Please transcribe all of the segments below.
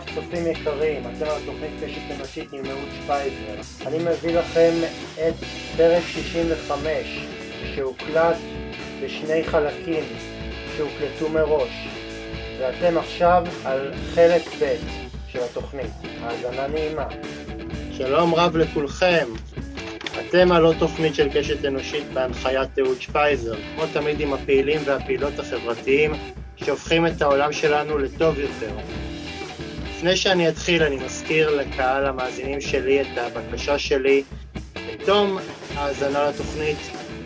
רב צופים יקרים, אתם על תוכנית קשת אנושית עם אהוד שפייזר. אני מביא לכם את פרק 65, שהוקלט בשני חלקים שהוקלטו מראש, ואתם עכשיו על חלק ב' של התוכנית. האזנה נעימה. שלום רב לכולכם. אתם על עוד תוכנית של קשת אנושית בהנחיית אהוד שפייזר, כמו תמיד עם הפעילים והפעילות החברתיים שהופכים את העולם שלנו לטוב יותר. לפני שאני אתחיל, אני מזכיר לקהל המאזינים שלי את הבקשה שלי. בתום האזנה לתוכנית,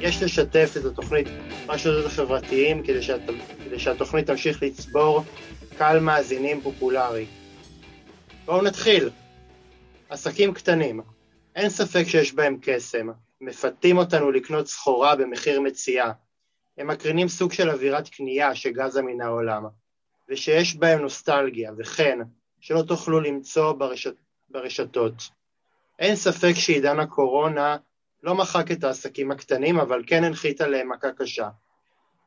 יש לשתף את התוכנית ברשתות החברתיים כדי, שאת, כדי שהתוכנית תמשיך לצבור קהל מאזינים פופולרי. בואו נתחיל. עסקים קטנים, אין ספק שיש בהם קסם, מפתים אותנו לקנות סחורה במחיר מציאה. הם מקרינים סוג של אווירת קנייה שגזה מן העולם, ושיש בהם נוסטלגיה, וכן, שלא תוכלו למצוא ברשת, ברשתות. אין ספק שעידן הקורונה לא מחק את העסקים הקטנים, אבל כן הנחית עליהם מכה קשה.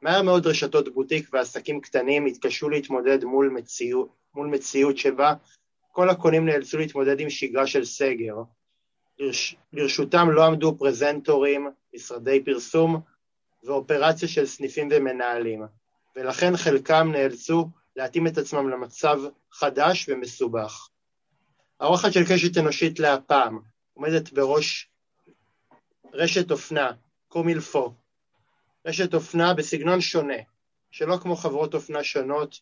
מהר מאוד רשתות בוטיק ועסקים קטנים התקשו להתמודד מול מציאות, מול מציאות שבה כל הקונים נאלצו להתמודד עם שגרה של סגר. לרש, לרשותם לא עמדו פרזנטורים, משרדי פרסום ואופרציה של סניפים ומנהלים, ולכן חלקם נאלצו להתאים את עצמם למצב חדש ומסובך. האורחת של קשת אנושית להפעם עומדת בראש רשת אופנה, קומילפו, רשת אופנה בסגנון שונה, שלא כמו חברות אופנה שונות,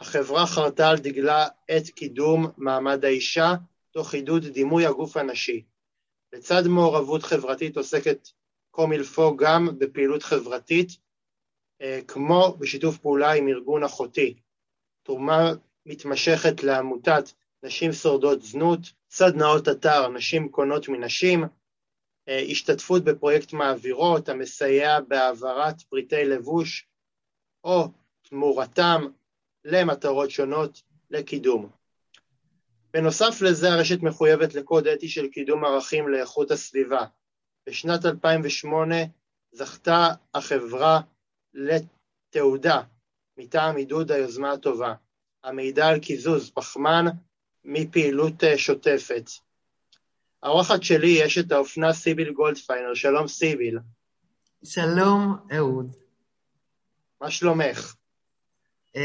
החברה חרתה על דגלה את קידום מעמד האישה תוך עידוד דימוי הגוף הנשי. לצד מעורבות חברתית עוסקת קומילפו גם בפעילות חברתית, אה, כמו בשיתוף פעולה עם ארגון אחותי, תרומה מתמשכת לעמותת נשים שורדות זנות, סדנאות אתר נשים קונות מנשים, אה, השתתפות בפרויקט מעבירות המסייע בהעברת פריטי לבוש או תמורתם למטרות שונות לקידום. בנוסף לזה הרשת מחויבת לקוד אתי של קידום ערכים לאיכות הסביבה. בשנת 2008 זכתה החברה לתעודה מטעם עידוד היוזמה הטובה, המעידה על קיזוז פחמן מפעילות אה, שוטפת. האורחת שלי יש את האופנה סיביל גולדפיינר, שלום סיביל. שלום אהוד. מה שלומך? Uh,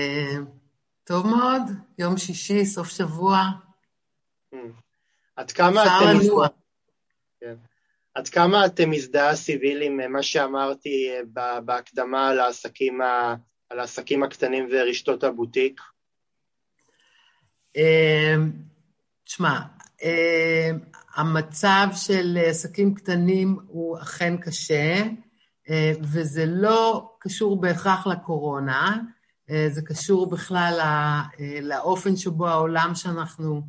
טוב מאוד, יום שישי, סוף שבוע. Hmm. עד כמה אתם... כן. עד כמה אתם מזדהה סיביל עם מה שאמרתי אה, בהקדמה על העסקים, ה... על העסקים הקטנים ורשתות הבוטיק? תשמע, המצב של עסקים קטנים הוא אכן קשה, וזה לא קשור בהכרח לקורונה, זה קשור בכלל לאופן שבו העולם שאנחנו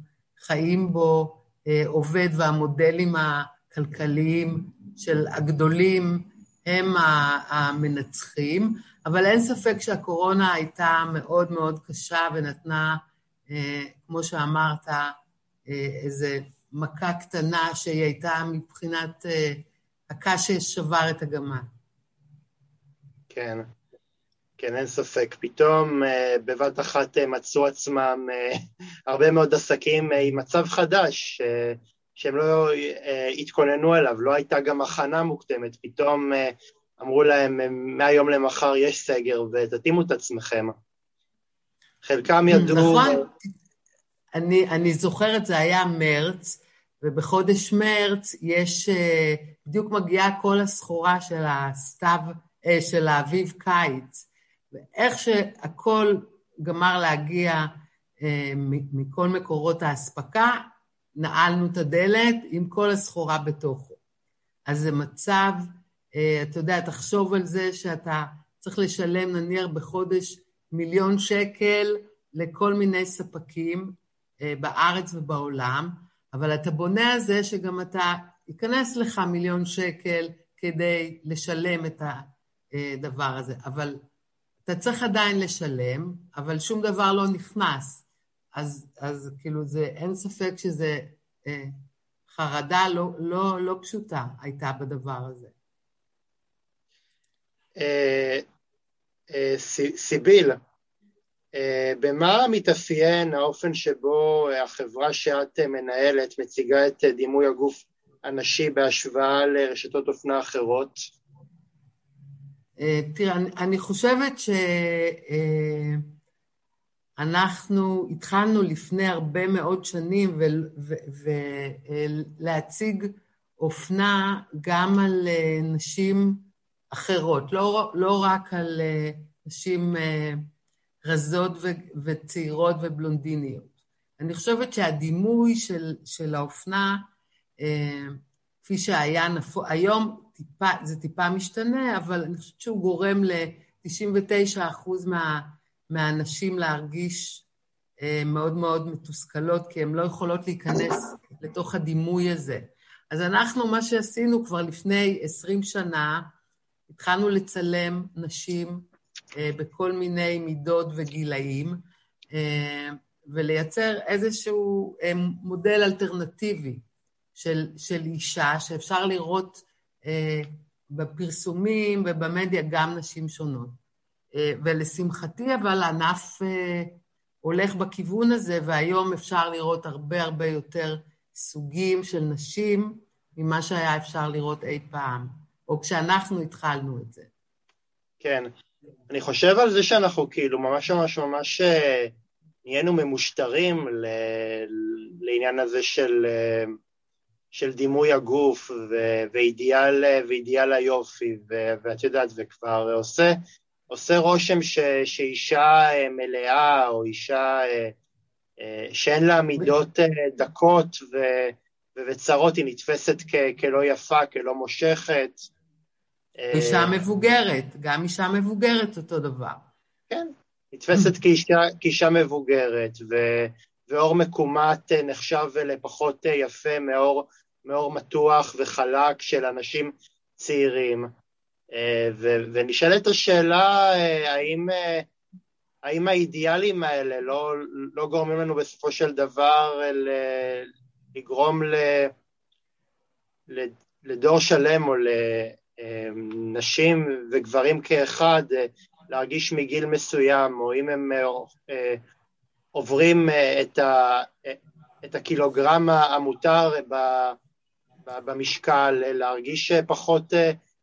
חיים בו עובד והמודלים הכלכליים של הגדולים הם המנצחים, אבל אין ספק שהקורונה הייתה מאוד מאוד קשה ונתנה, כמו שאמרת, איזה מכה קטנה שהיא הייתה מבחינת הקש ששבר את הגמל. כן, כן, אין ספק. פתאום בבת אחת מצאו עצמם הרבה מאוד עסקים עם מצב חדש, שהם לא התכוננו אליו, לא הייתה גם הכנה מוקדמת, פתאום אמרו להם, מהיום למחר יש סגר ותתאימו את עצמכם. חלקם ידעו... נכון, אני, אני זוכרת, זה היה מרץ, ובחודש מרץ יש, בדיוק מגיעה כל הסחורה של הסתיו, של האביב-קיץ, ואיך שהכל גמר להגיע מכל מקורות האספקה, נעלנו את הדלת עם כל הסחורה בתוכו. אז זה מצב, אתה יודע, תחשוב על זה שאתה צריך לשלם נניח בחודש מיליון שקל לכל מיני ספקים בארץ ובעולם, אבל אתה בונה על זה שגם אתה, ייכנס לך מיליון שקל כדי לשלם את הדבר הזה, אבל אתה צריך עדיין לשלם, אבל שום דבר לא נכנס. אז, אז כאילו זה, אין ספק שזה אה, חרדה לא, לא, לא פשוטה הייתה בדבר הזה. אה, אה, סיביל, במה מתאפיין האופן שבו החברה שאת מנהלת מציגה את דימוי הגוף הנשי בהשוואה לרשתות אופנה אחרות? תראה, אני חושבת שאנחנו התחלנו לפני הרבה מאוד שנים ולהציג אופנה גם על נשים אחרות, לא, לא רק על נשים רזות וצעירות ובלונדיניות. אני חושבת שהדימוי של, של האופנה, כפי שהיה נפו... היום טיפה, זה טיפה משתנה, אבל אני חושבת שהוא גורם ל-99% מה, מהנשים להרגיש מאוד מאוד מתוסכלות, כי הן לא יכולות להיכנס לתוך הדימוי הזה. אז אנחנו, מה שעשינו כבר לפני 20 שנה, התחלנו לצלם נשים בכל מיני מידות וגילאים, ולייצר איזשהו מודל אלטרנטיבי של, של אישה, שאפשר לראות בפרסומים ובמדיה גם נשים שונות. ולשמחתי, אבל הענף הולך בכיוון הזה, והיום אפשר לראות הרבה הרבה יותר סוגים של נשים ממה שהיה אפשר לראות אי פעם, או כשאנחנו התחלנו את זה. כן. אני חושב על זה שאנחנו כאילו ממש ממש ממש נהיינו ממושטרים ל... לעניין הזה של, של דימוי הגוף ו... ואידיאל, ואידיאל היופי, ו... ואת יודעת, וכבר עושה, עושה רושם ש... שאישה מלאה או אישה שאין לה מידות דקות ו... וצרות, היא נתפסת כ... כלא יפה, כלא מושכת. אישה אה, מבוגרת, גם אישה מבוגרת אותו דבר. כן, נתפסת כאישה, כאישה מבוגרת, ו, ואור מקומט נחשב לפחות יפה מאור, מאור מתוח וחלק של אנשים צעירים. אה, ו, ונשאלת השאלה, אה, האם, האם האידיאלים האלה לא, לא גורמים לנו בסופו של דבר לגרום ל, לדור שלם או ל... נשים וגברים כאחד אה, להרגיש מגיל מסוים, או אם הם אה, אה, עוברים את, ה, את הקילוגרם המותר במשקל, להרגיש פחות,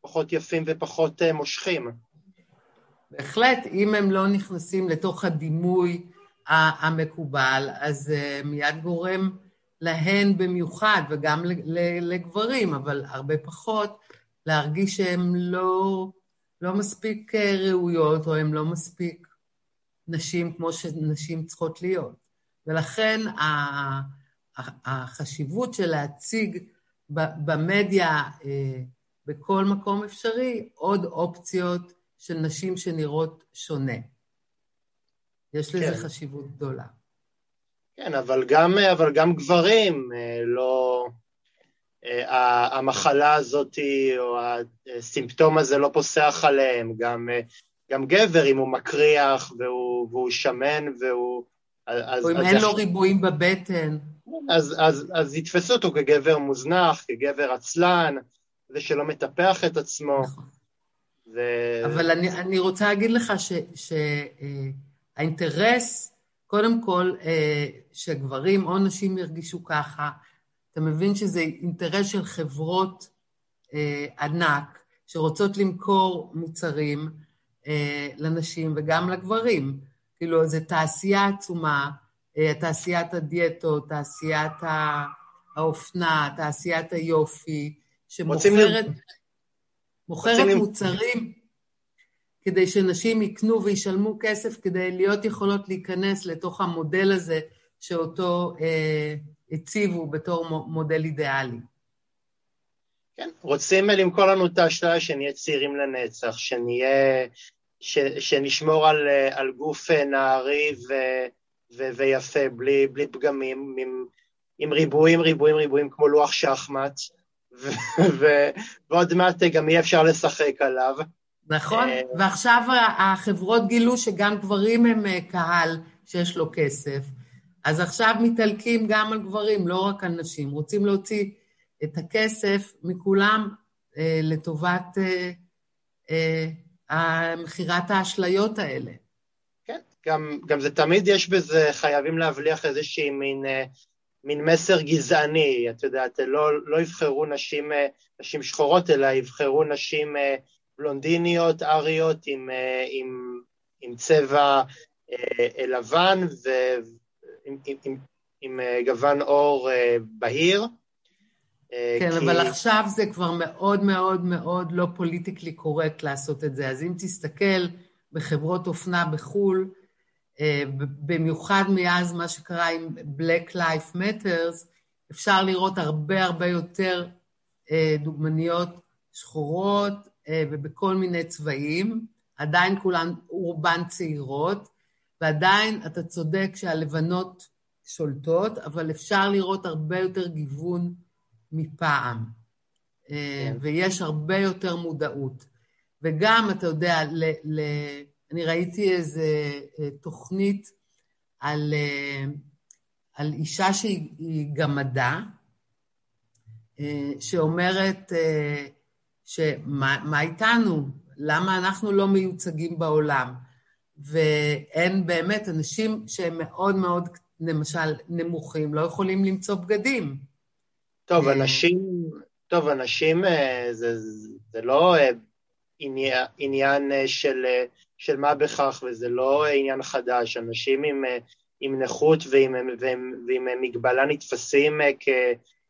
פחות יפים ופחות מושכים. בהחלט, אם הם לא נכנסים לתוך הדימוי המקובל, אז מיד גורם להן במיוחד, וגם לגברים, אבל הרבה פחות, להרגיש שהן לא, לא מספיק אה, ראויות, או הן לא מספיק נשים כמו שנשים צריכות להיות. ולכן החשיבות של להציג במדיה, אה, בכל מקום אפשרי, עוד אופציות של נשים שנראות שונה. יש לזה כן. חשיבות גדולה. כן, אבל גם, אבל גם גברים אה, לא, אה, המחלה הזאת או הסימפטום הזה לא פוסח עליהם, גם, אה, גם גבר, אם הוא מקריח והוא, והוא שמן והוא... אז, או אם אז אין לו ריבועים בבטן. אז, אז, אז יתפסו אותו כגבר מוזנח, כגבר עצלן, זה שלא מטפח את עצמו. נכון. ו... אבל אני, אני רוצה להגיד לך שהאינטרס, שה, קודם כל, שגברים או נשים ירגישו ככה, אתה מבין שזה אינטרס של חברות אה, ענק שרוצות למכור מוצרים אה, לנשים וגם לגברים. כאילו, זו תעשייה עצומה, אה, תעשיית הדיאטות, תעשיית האופנה, תעשיית היופי, שמוכרת מוכרת מוצרים כדי שנשים יקנו וישלמו כסף כדי להיות יכולות להיכנס לתוך המודל הזה שאותו אה, הציבו בתור מודל אידיאלי. כן, רוצים למכור לנו את האשליה שנהיה צעירים לנצח, שנהיה, ש, שנשמור על, על גוף נערי ו, ו, ויפה, בלי, בלי פגמים, עם, עם ריבועים, ריבועים, ריבועים כמו לוח שחמט, ו, ו, ועוד מעט גם יהיה אפשר לשחק עליו. נכון, אה, ועכשיו החברות גילו שגם גברים הם אה, קהל שיש לו כסף. אז עכשיו מתעלקים גם על גברים, לא רק על נשים. רוצים להוציא את הכסף מכולם אה, לטובת אה, אה, מכירת האשליות האלה. כן, גם, גם זה תמיד יש בזה, חייבים להבליח איזושהי מין, אה, מין מסר גזעני, את יודעת, לא, לא יבחרו נשים, אה, נשים שחורות, אלא יבחרו נשים אה, בלונדיניות, אריות, עם, עם, עם צבע לבן ועם עם, עם, עם גוון עור בהיר. כן, כי... אבל עכשיו זה כבר מאוד מאוד מאוד לא פוליטיקלי קורקט לעשות את זה. אז אם תסתכל בחברות אופנה בחו"ל, אה, במיוחד מאז מה שקרה עם Black Life Matters, אפשר לראות הרבה הרבה יותר אה, דוגמניות שחורות אה, ובכל מיני צבעים, עדיין כולן רובן צעירות, ועדיין אתה צודק שהלבנות שולטות, אבל אפשר לראות הרבה יותר גיוון מפעם, כן. ויש הרבה יותר מודעות. וגם, אתה יודע, ל, ל, אני ראיתי איזו אה, תוכנית על, אה, על אישה שהיא גמדה, אה, שאומרת שמה איתנו? למה אנחנו לא מיוצגים בעולם? ואין באמת אנשים שהם מאוד מאוד, למשל, נמוכים, לא יכולים למצוא בגדים. טוב, אנשים, טוב, אנשים זה, זה לא עניין, עניין של של מה בכך, וזה לא עניין חדש. אנשים עם, אה, עם נכות ועם, ועם, ועם מגבלה נתפסים אה, כ,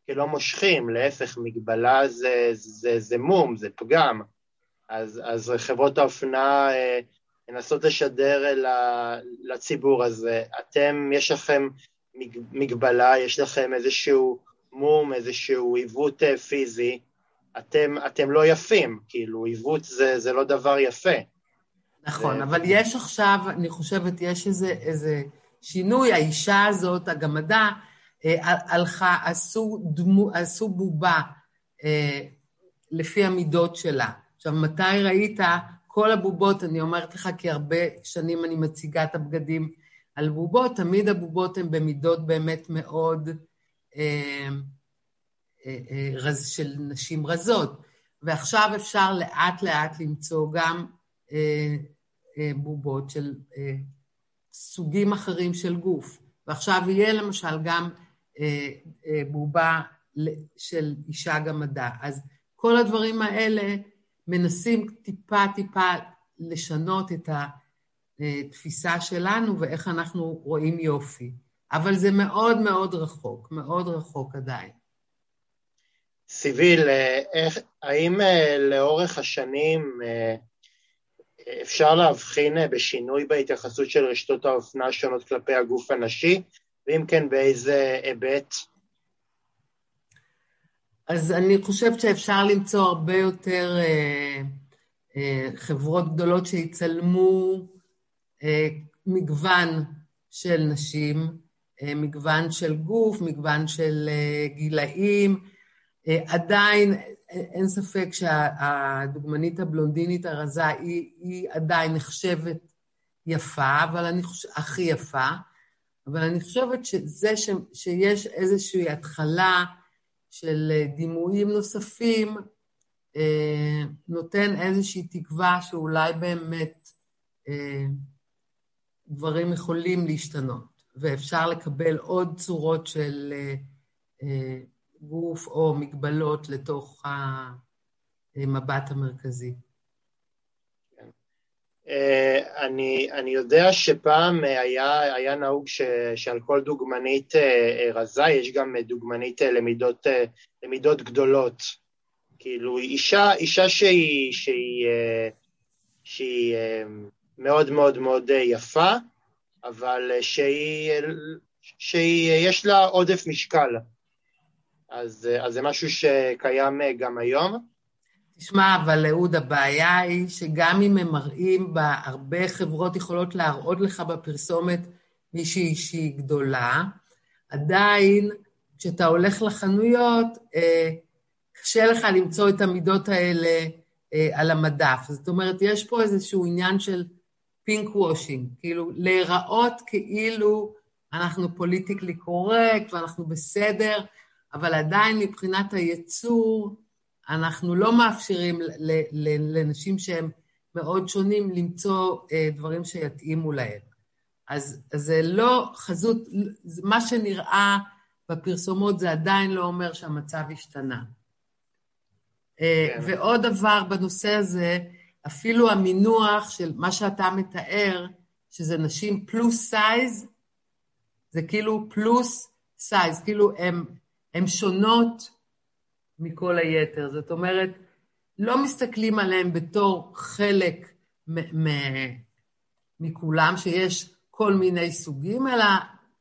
כלא מושכים, להפך, מגבלה זה, זה, זה מום, זה פגם. אז, אז חברות האופנה אה, מנסות לשדר לציבור הזה, אתם, יש לכם מגבלה, יש לכם איזשהו מום, איזשהו עיוות פיזי, אתם, אתם לא יפים, כאילו עיוות זה, זה לא דבר יפה. נכון, אבל יש עכשיו, אני חושבת, יש איזה, איזה שינוי. האישה הזאת, הגמדה, אה, הלכה, עשו, דמו, עשו בובה אה, לפי המידות שלה. עכשיו, מתי ראית כל הבובות, אני אומרת לך, כי הרבה שנים אני מציגה את הבגדים על בובות, תמיד הבובות הן במידות באמת מאוד אה, אה, אה, של נשים רזות. ועכשיו אפשר לאט-לאט למצוא גם אה, אה, בובות של אה, סוגים אחרים של גוף. ועכשיו יהיה למשל גם בובה של אישה גמדה. אז כל הדברים האלה מנסים טיפה-טיפה לשנות את התפיסה שלנו ואיך אנחנו רואים יופי. אבל זה מאוד מאוד רחוק, מאוד רחוק עדיין. סיביל, איך, האם לאורך השנים אפשר להבחין אה, בשינוי בהתייחסות של רשתות האופנה השונות כלפי הגוף הנשי, ואם כן, באיזה היבט? אז אני חושבת שאפשר למצוא הרבה יותר אה, אה, חברות גדולות שיצלמו אה, מגוון של נשים, אה, מגוון של גוף, מגוון של אה, גילאים. אה, עדיין אין ספק שהדוגמנית הבלונדינית הרזה היא, היא עדיין נחשבת יפה, אבל אני חושבת, הכי יפה, אבל אני חושבת שזה ש, שיש איזושהי התחלה של דימויים נוספים, אה, נותן איזושהי תקווה שאולי באמת אה, דברים יכולים להשתנות, ואפשר לקבל עוד צורות של אה, גוף או מגבלות לתוך המבט המרכזי. אה, אני, אני יודע שפעם היה, היה נהוג ש, שעל כל דוגמנית אה, רזה יש גם דוגמנית למידות, למידות גדולות. כאילו, אישה, אישה שהיא, שהיא, שהיא מאוד מאוד מאוד יפה, אבל שהיא, שיש לה עודף משקל. אז, אה, אז זה משהו שקיים אה, גם היום. תשמע, אבל אהוד, הבעיה היא שגם אם הם מראים, בה, הרבה חברות יכולות להראות לך בפרסומת מישהי שהיא גדולה, עדיין כשאתה הולך לחנויות, אה, קשה לך למצוא את המידות האלה על המדף. זאת אומרת, יש פה איזשהו עניין של pinkwashing, כאילו להיראות כאילו אנחנו politically correct ואנחנו בסדר, אבל עדיין מבחינת הייצור, אנחנו לא מאפשרים לנשים שהם מאוד שונים למצוא אה, דברים שיתאימו להם. אז זה לא חזות, מה שנראה בפרסומות זה עדיין לא אומר שהמצב השתנה. אה, כן. ועוד דבר בנושא הזה, אפילו המינוח של מה שאתה מתאר, שזה נשים plus size, זה כאילו plus size, כאילו הן שונות מכל היתר. זאת אומרת, לא מסתכלים עליהן בתור חלק מכולם, שיש כל מיני סוגים, אלא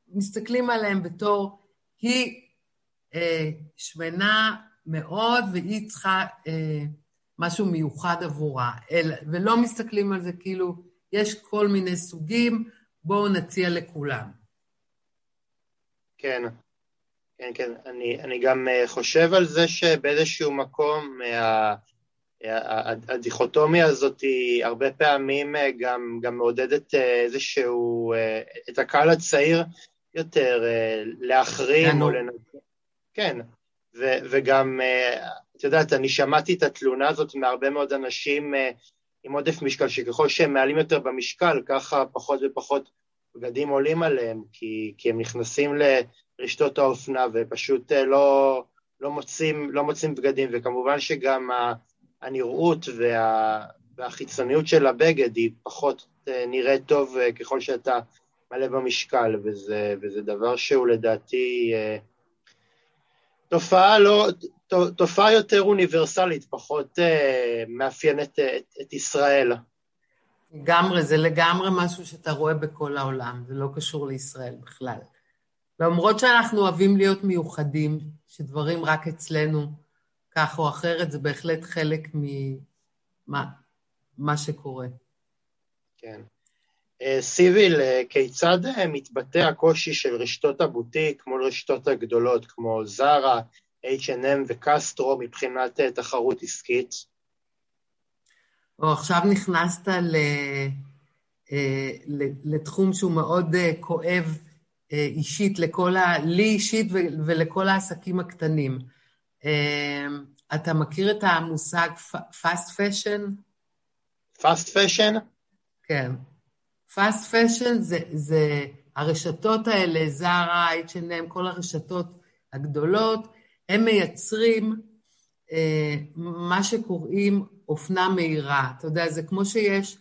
מסתכלים עליהן בתור היא אה, שמנה מאוד והיא צריכה אה, משהו מיוחד עבורה, אל, ולא מסתכלים על זה כאילו יש כל מיני סוגים, בואו נציע לכולם. כן, כן, כן. אני, אני גם אה, חושב על זה שבאיזשהו מקום אה, הדיכוטומיה הזאת היא הרבה פעמים אה, גם, גם מעודדת איזשהו, את הקהל הצעיר יותר להחרים או לנצח. כן, ו, וגם, את יודעת, אני שמעתי את התלונה הזאת מהרבה מאוד אנשים עם עודף משקל, שככל שהם מעלים יותר במשקל, ככה פחות ופחות בגדים עולים עליהם, כי, כי הם נכנסים לרשתות האופנה ופשוט אה, לא, לא, מוצאים, לא מוצאים בגדים, וכמובן שגם הנראות וה, והחיצוניות של הבגד היא פחות אה, נראית טוב אה, ככל שאתה מלא במשקל, וזה, וזה דבר שהוא לדעתי תופעה לא, תופעה יותר אוניברסלית, פחות מאפיינת את, את ישראל. לגמרי, זה לגמרי משהו שאתה רואה בכל העולם, זה לא קשור לישראל בכלל. למרות שאנחנו אוהבים להיות מיוחדים, שדברים רק אצלנו כך או אחרת, זה בהחלט חלק ממה שקורה. כן. אה, סיביל, אה, כיצד מתבטא הקושי של רשתות הבוטיק מול רשתות הגדולות כמו זרה, H&M וקסטרו מבחינת אה, תחרות עסקית? או, עכשיו נכנסת ל, אה, לתחום שהוא מאוד אה, כואב אישית לכל ה... לי אישית ולכל העסקים הקטנים. אתה מכיר את המושג fast fashion? fast fashion? כן. fast fashion זה, זה הרשתות האלה, זרה, H&M, כל הרשתות הגדולות, הם מייצרים אה, מה שקוראים אופנה מהירה. אתה יודע, זה כמו שיש,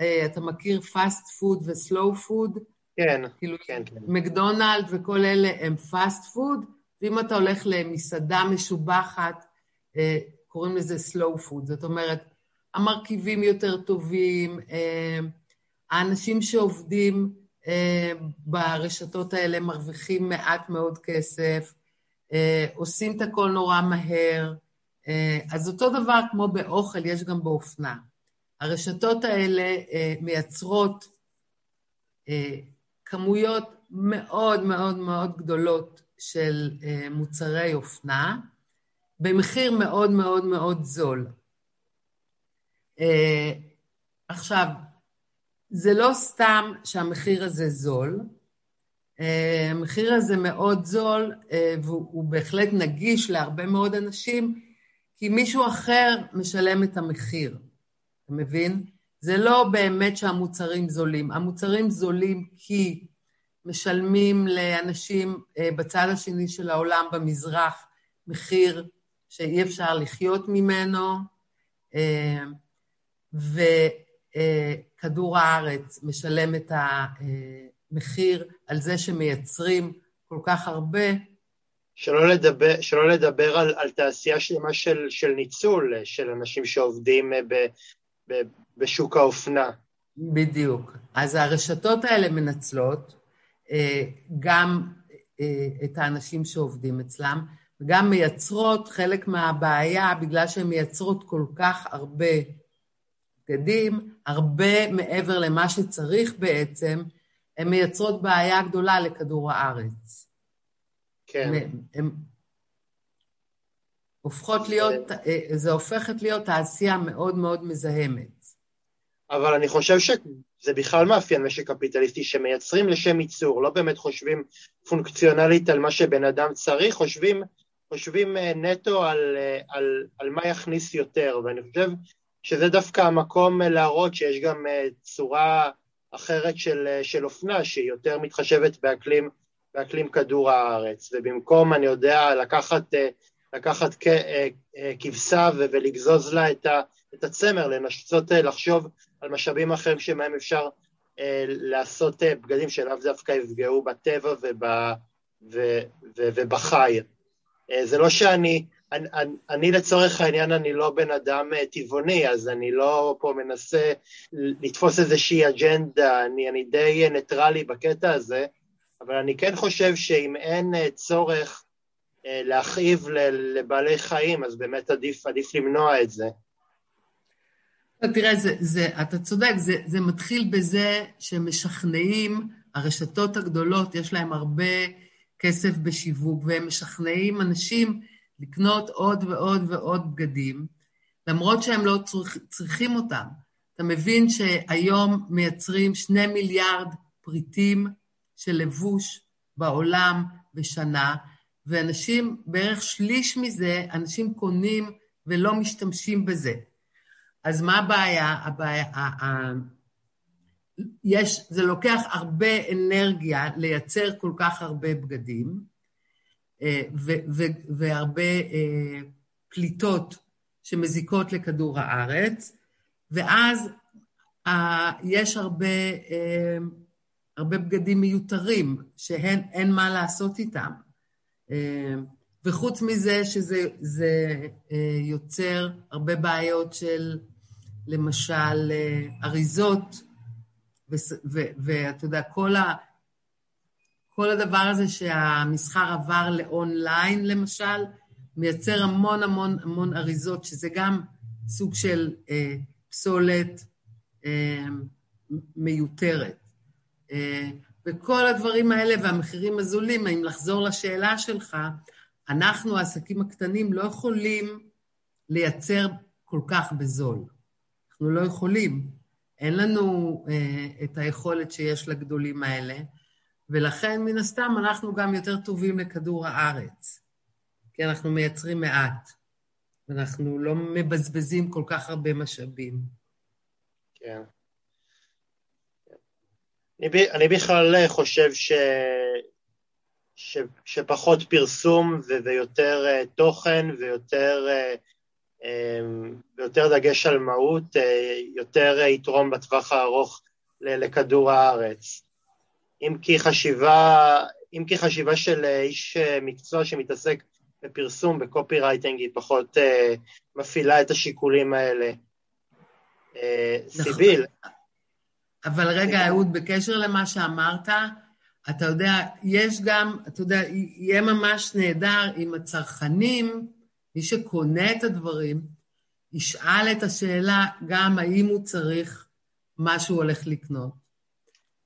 אה, אתה מכיר fast food ו-slow food? כן, כאילו, כן, כן. מקדונלד וכל אלה הם fast food, ואם אתה הולך למסעדה משובחת, אה, קוראים לזה slow food. זאת אומרת, המרכיבים יותר טובים, אה, האנשים שעובדים אה, ברשתות האלה מרוויחים מעט מאוד כסף, עושים את הכל נורא מהר. אז אותו דבר כמו באוכל, יש גם באופנה. הרשתות האלה מייצרות כמויות מאוד מאוד מאוד גדולות של מוצרי אופנה, במחיר מאוד מאוד מאוד זול. עכשיו, זה לא סתם שהמחיר הזה זול, המחיר הזה מאוד זול אה, והוא בהחלט נגיש להרבה מאוד אנשים, כי מישהו אחר משלם את המחיר, אתה מבין? זה לא באמת שהמוצרים זולים. המוצרים זולים כי משלמים לאנשים אה, בצד השני של העולם, במזרח, מחיר שאי אפשר לחיות ממנו, אה, וכדור הארץ משלם את ה... מחיר על זה שמייצרים כל כך הרבה. שלא לדבר, שלא לדבר על, על תעשייה שלמה של, של ניצול של אנשים שעובדים אה, ב, ב, בשוק האופנה. בדיוק. אז הרשתות האלה מנצלות אה, גם אה, את האנשים שעובדים אצלם, וגם מייצרות חלק מהבעיה בגלל שהן מייצרות כל כך הרבה בגדים, הרבה מעבר למה שצריך בעצם, הן מייצרות בעיה גדולה לכדור הארץ. כן. הן הופכות להיות, אה, זה הופכת להיות תעשייה מאוד מאוד מזהמת. אבל אני חושב שזה בכלל מאפיין משק קפיטליסטי שמייצרים לשם ייצור, לא באמת חושבים פונקציונלית על מה שבן אדם צריך, חושבים, חושבים אה, נטו על, אה, על, על מה יכניס יותר, ואני חושב שזה דווקא המקום להראות שיש גם צורה אחרת של, של אופנה, שהיא יותר מתחשבת באקלים, באקלים כדור הארץ, ובמקום, אני יודע, לקחת, לקחת כבשה ולגזוז לה את, ה, את הצמר, לנסות לחשוב על משאבים אחרים שמהם אפשר לעשות בגדים שלאו דווקא יפגעו בטבע וב, ו, ו, ובחי. זה לא שאני, אני, אני, אני לצורך העניין, אני לא בן אדם אה, טבעוני, אז אני לא פה מנסה לתפוס איזושהי אג'נדה, אני, אני די ניטרלי בקטע הזה, אבל אני כן חושב שאם אין אה, צורך אה, להכאיב לבעלי חיים, אז באמת עדיף, עדיף למנוע את זה. תראה, זה, זה, אתה צודק, זה, זה מתחיל בזה שמשכנעים, הרשתות הגדולות, יש להם הרבה כסף בשיווק, והם משכנעים אנשים לקנות עוד ועוד ועוד בגדים, למרות שהם לא צריכ, צריכים אותם. אתה מבין שהיום מייצרים שני מיליארד פריטים של לבוש בעולם בשנה, ואנשים, בערך שליש מזה, אנשים קונים ולא משתמשים בזה. אז מה הבעיה? הבעיה, יש, זה לוקח הרבה אנרגיה לייצר כל כך הרבה בגדים, אה, ו, ו, והרבה אה, פליטות שמזיקות לכדור הארץ, ואז יש הרבה, אה, הרבה בגדים מיותרים שאין מה לעשות איתם. וחוץ מזה שזה יוצר הרבה בעיות של למשל אריזות, ואתה יודע, כל, ה, כל הדבר הזה שהמסחר עבר לאונליין, למשל, מייצר המון המון המון אריזות, שזה גם סוג של אה, פסולת אה, מיותרת. אה, וכל הדברים האלה והמחירים הזולים, אם לחזור לשאלה שלך, אנחנו, העסקים הקטנים, לא יכולים לייצר כל כך בזול. אנחנו לא יכולים. אין לנו אה, את היכולת שיש לגדולים האלה, ולכן מן הסתם אנחנו גם יותר טובים לכדור הארץ, כי אנחנו מייצרים מעט, ואנחנו לא מבזבזים כל כך הרבה משאבים. כן. אני, אני בכלל חושב ש, ש, שפחות פרסום ו, ויותר uh, תוכן ויותר uh, ויותר דגש על מהות, אה, יותר יתרום בטווח הארוך לכדור הארץ. אם כי חשיבה, אם כי חשיבה של איש מקצוע שמתעסק בפרסום, בקופי רייטינג, היא פחות מפעילה את השיקולים האלה. Uh, סיביל. אבל רגע, אהוד, בקשר למה שאמרת, אתה יודע, יש גם, אתה יודע, יהיה ממש נהדר אם הצרכנים, מי שקונה את הדברים, ישאל את השאלה גם האם הוא צריך מה שהוא הולך לקנות.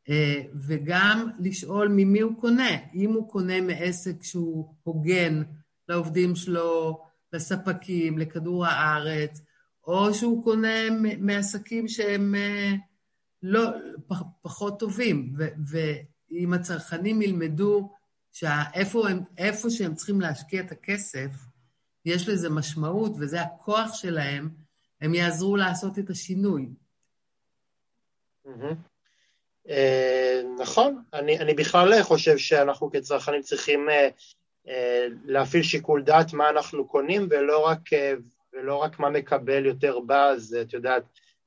אה, וגם לשאול ממי הוא קונה. אם הוא קונה מעסק שהוא הוגן לעובדים שלו, לספקים, לכדור הארץ, או שהוא קונה מעסקים שהם אה, לא, פחות טובים. ואם הצרכנים ילמדו שאיפה שהם צריכים להשקיע את הכסף, יש לזה משמעות וזה הכוח שלהם, הם יעזרו לעשות את השינוי. אה, נכון, אני בכלל חושב שאנחנו כצרכנים צריכים אה, אה, להפעיל שיקול דעת מה אנחנו קונים ולא רק, מה מקבל יותר באז, את יודעת,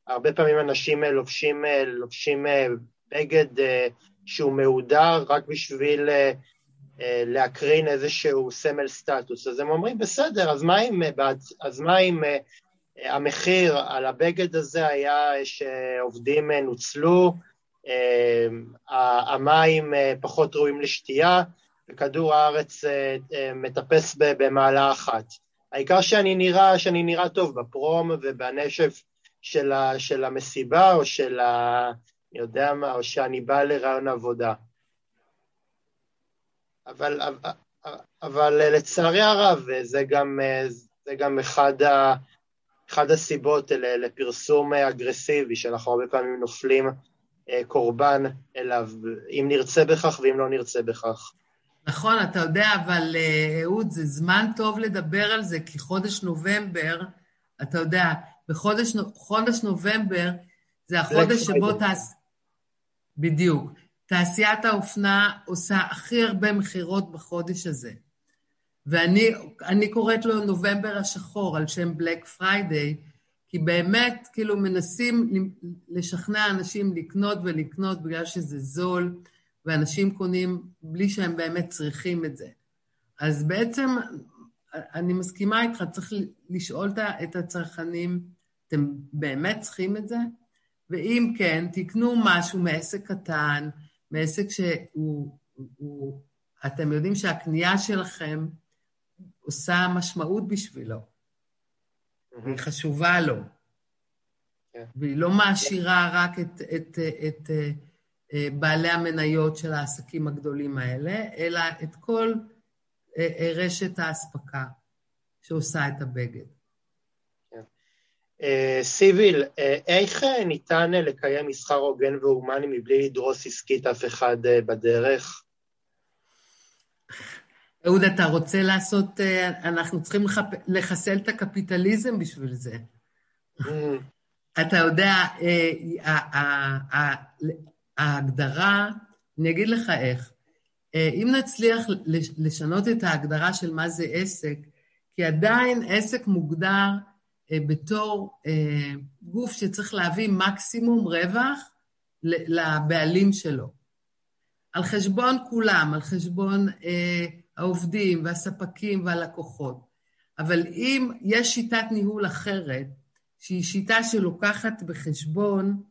הרבה פעמים אנשים לובשים, בגד שהוא מהודר רק בשביל להקרין איזשהו סמל סטטוס. אז הם אומרים, בסדר, אז מה אם, אה, אז מה אם אה, המחיר על הבגד הזה היה שעובדים נוצלו, המים פחות ראויים לשתייה, וכדור הארץ מטפס במעלה אחת. העיקר שאני נראה, שאני נראה טוב בפרום ובנשף של המסיבה, או של ה... אני יודע מה, או שאני בא לרעיון עבודה. אבל, אבל לצערי הרב, זה גם, זה גם אחד, ה, אחד הסיבות לפרסום אגרסיבי, שאנחנו הרבה פעמים נופלים אה, קורבן אליו, אם נרצה בכך ואם לא נרצה בכך. נכון, אתה יודע, אבל אה, אהוד, זה זמן טוב לדבר על זה, כי חודש נובמבר, אתה יודע, בחודש חודש נובמבר זה החודש שבו תעש... בדיוק. תעשיית האופנה עושה הכי הרבה מכירות בחודש הזה. ואני קוראת לו נובמבר השחור על שם Black Friday, כי באמת, כאילו, מנסים לשכנע אנשים לקנות ולקנות בגלל שזה זול, ואנשים קונים בלי שהם באמת צריכים את זה. אז בעצם, אני מסכימה איתך, צריך לשאול את הצרכנים, אתם באמת צריכים את זה? ואם כן, תקנו משהו מעסק קטן, מעסק שהוא... הוא, אתם יודעים שהקנייה שלכם עושה משמעות בשבילו. והיא חשובה לו. כן. והיא לא מעשירה רק את, את, את, את אה, בעלי המניות של העסקים הגדולים האלה, אלא את כל אה, אה, רשת האספקה שעושה את הבגד. כן. סיביל, איך ניתן לקיים מסחר הוגן והומני מבלי לדרוס עסקית אף אחד בדרך? אהוד, אתה רוצה לעשות, אנחנו צריכים לחסל את הקפיטליזם בשביל זה. Mm. אתה יודע, ההגדרה, אני אגיד לך איך. אה, אם נצליח לשנות את ההגדרה של מה זה עסק, כי עדיין עסק מוגדר אה, בתור אה, גוף שצריך להביא מקסימום רווח לבעלים שלו. על חשבון כולם, על חשבון העובדים והספקים והלקוחות. אבל אם יש שיטת ניהול אחרת, שהיא שיטה שלוקחת בחשבון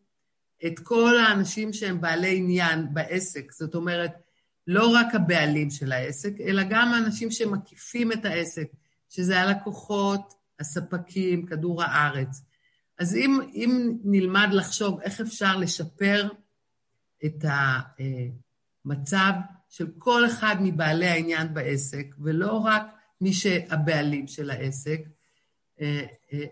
את כל האנשים שהם בעלי עניין בעסק, זאת אומרת, לא רק הבעלים של העסק, אלא גם האנשים שמקיפים את העסק, שזה הלקוחות, הספקים, כדור הארץ. אז אם, אם נלמד לחשוב איך אפשר לשפר את המצב של כל אחד מבעלי העניין בעסק, ולא רק מי שהבעלים של העסק,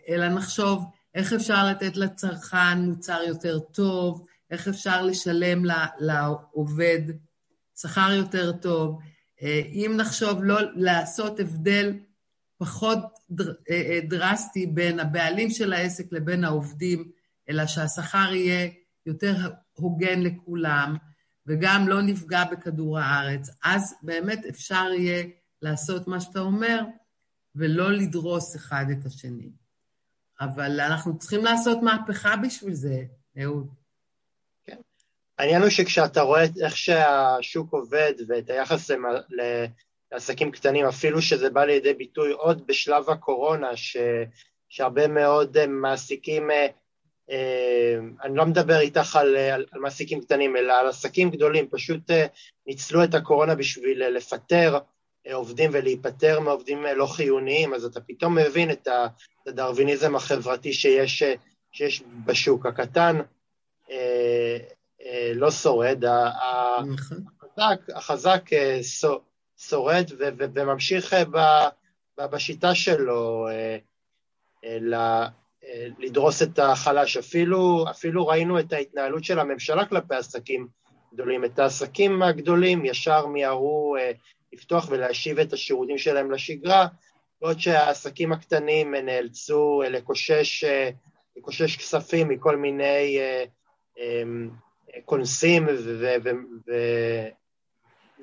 אלא נחשוב איך אפשר לתת לצרכן מוצר יותר טוב, איך אפשר לשלם לעובד שכר יותר טוב. אה, אם נחשוב לא לעשות הבדל פחות אה, אה, דרסטי בין הבעלים של העסק לבין העובדים, אלא שהשכר יהיה יותר הוגן לכולם, וגם לא נפגע בכדור הארץ, אז באמת אפשר יהיה לעשות מה שאתה אומר, ולא לדרוס אחד את השני. אבל אנחנו צריכים לעשות מהפכה בשביל זה, אהוד. כן. העניין הוא שכשאתה רואה איך שהשוק עובד ואת היחס לעסקים קטנים, אפילו שזה בא לידי ביטוי עוד בשלב הקורונה, ש, שהרבה מאוד אה, מעסיקים, אה, אה, אני לא מדבר איתך על, על, על מעסיקים קטנים, אלא על עסקים גדולים, פשוט ניצלו את הקורונה בשביל לפטר עובדים ולהיפטר מעובדים לא חיוניים, אז אתה פתאום מבין את הדרוויניזם החברתי שיש, שיש בשוק. הקטן לא שורד, נכון. החזק, החזק שורד ו, ו, וממשיך אה, ב, ב, בשיטה שלו אה, אה, ל, לדרוס את החלש. אפילו, אפילו ראינו את ההתנהלות של הממשלה כלפי עסקים גדולים. את העסקים הגדולים ישר מיהרו לפתוח ולהשיב את השירותים שלהם לשגרה, בעוד שהעסקים הקטנים נאלצו לקושש, לקושש כספים מכל מיני